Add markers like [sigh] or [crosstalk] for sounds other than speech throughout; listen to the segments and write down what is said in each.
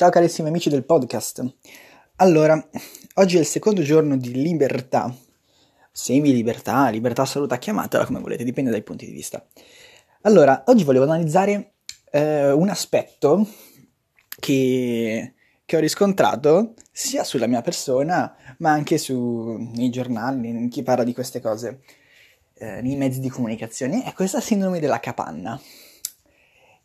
Ciao carissimi amici del podcast. Allora, oggi è il secondo giorno di libertà, semi-libertà, libertà assoluta, chiamatela come volete, dipende dai punti di vista. Allora, oggi volevo analizzare eh, un aspetto che, che, ho riscontrato sia sulla mia persona, ma anche su, nei giornali, in chi parla di queste cose, eh, nei mezzi di comunicazione, è questa sindrome della capanna.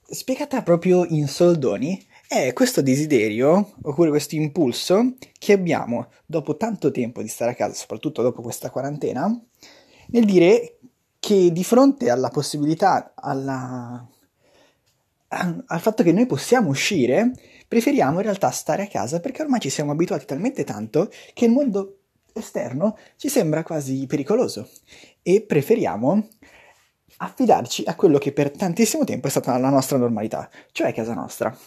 Spiegata proprio in soldoni, è questo desiderio, oppure questo impulso, che abbiamo dopo tanto tempo di stare a casa, soprattutto dopo questa quarantena, nel dire che di fronte alla possibilità, alla, al fatto che noi possiamo uscire, preferiamo in realtà stare a casa perché ormai ci siamo abituati talmente tanto che il mondo esterno ci sembra quasi pericoloso e preferiamo affidarci a quello che per tantissimo tempo è stata la nostra normalità, cioè casa nostra.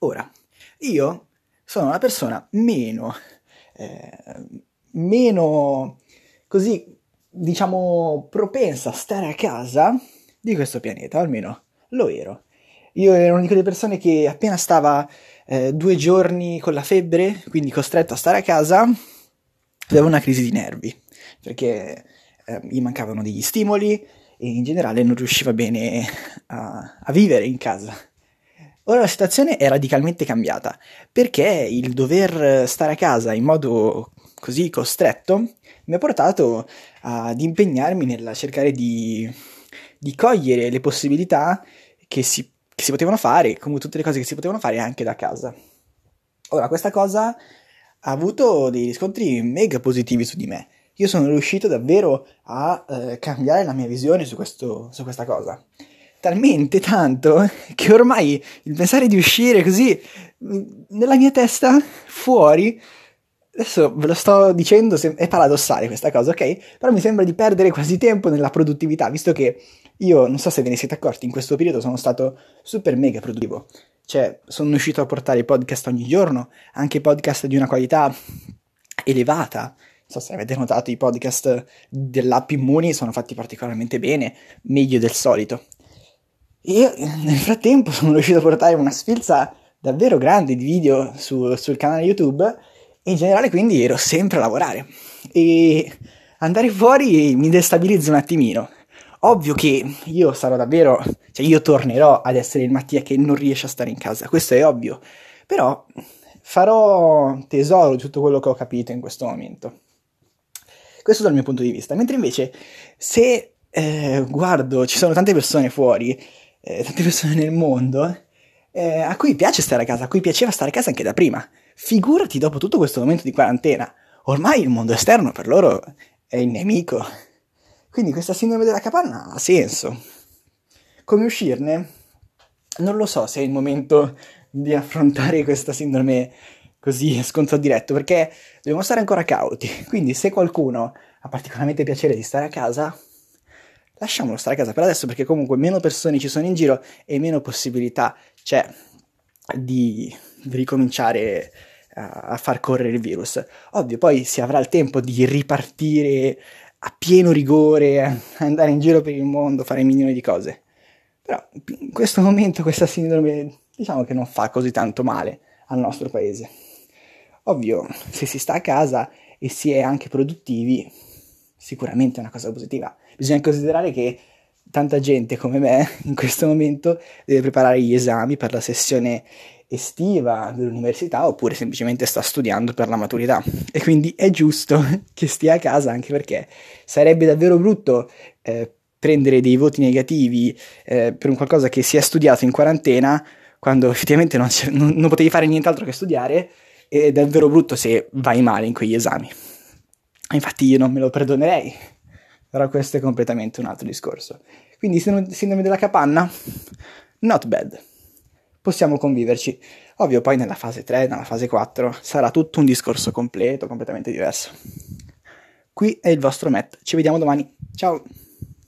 Ora, io sono una persona meno, eh, meno così, diciamo, propensa a stare a casa di questo pianeta, almeno lo ero. Io ero una di quelle persone che appena stava eh, due giorni con la febbre, quindi costretto a stare a casa, avevo una crisi di nervi, perché eh, mi mancavano degli stimoli e in generale non riusciva bene a, a vivere in casa. Ora la situazione è radicalmente cambiata, perché il dover stare a casa in modo così costretto mi ha portato ad impegnarmi nel cercare di, di cogliere le possibilità che si, che si, potevano fare, come tutte le cose che si potevano fare anche da casa. Ora, questa cosa ha avuto dei riscontri mega positivi su di me. Io sono riuscito davvero a eh, cambiare la mia visione su, questo, su questa cosa talmente tanto [laughs] che ormai il pensare di uscire così nella mia testa fuori adesso ve lo sto dicendo è paradossale questa cosa ok? Però mi sembra di perdere quasi tempo nella produttività visto che io non so se ve ne siete accorti in questo periodo sono stato super mega produttivo. Cioè sono riuscito a portare podcast ogni giorno anche podcast di una qualità elevata. Non so se avete notato i podcast dell'app Immuni sono fatti particolarmente bene meglio del solito e nel frattempo [laughs] sono riuscito a portare una sfilza davvero grande di video su, sul canale YouTube e in generale quindi ero sempre a lavorare. E andare fuori mi destabilizza un attimino. Ovvio che io sarò davvero, cioè io tornerò ad essere il Mattia che non riesce a stare in casa, questo è ovvio. Però farò tesoro di tutto quello che ho capito in questo momento. Questo dal mio punto di vista. Mentre invece se eh, guardo, ci sono tante persone fuori eh, tante persone nel mondo eh, a cui piace stare a casa, a cui piaceva stare a casa anche da prima. Figurati dopo tutto questo momento di quarantena. Ormai il mondo esterno per loro è il nemico. Quindi questa sindrome della capanna ha senso. Come uscirne? Non lo so se è il momento di affrontare questa sindrome così a scontro diretto, perché dobbiamo stare ancora cauti. Quindi se qualcuno ha particolarmente piacere di stare a casa, lasciamolo stare a casa per adesso perché comunque meno persone ci sono in giro e meno possibilità c'è di, ricominciare a, a far correre il virus. Ovvio, poi si avrà il tempo di ripartire a pieno rigore, andare in giro per il mondo, fare milioni di cose. Però in questo momento questa sindrome diciamo che non fa così tanto male al nostro paese. Ovvio, se si sta a casa e si è anche produttivi, sicuramente è una cosa positiva. Bisogna considerare che tanta gente come me [laughs] in questo momento deve preparare gli esami per la sessione estiva dell'università oppure semplicemente sta studiando per la maturità e quindi è giusto [laughs] che stia a casa anche perché sarebbe davvero brutto eh, prendere dei voti negativi eh, per un qualcosa che si è studiato in quarantena quando effettivamente non, non, non potevi fare nient'altro che studiare ed è davvero brutto se vai male in quegli esami. Infatti io non me lo perdonerei, però questo è completamente un altro discorso. Quindi sindrome della capanna, not bad. Possiamo conviverci. Ovvio poi nella fase 3, nella fase 4 sarà tutto un discorso completo, completamente diverso. Qui è il vostro Matt, ci vediamo domani. Ciao!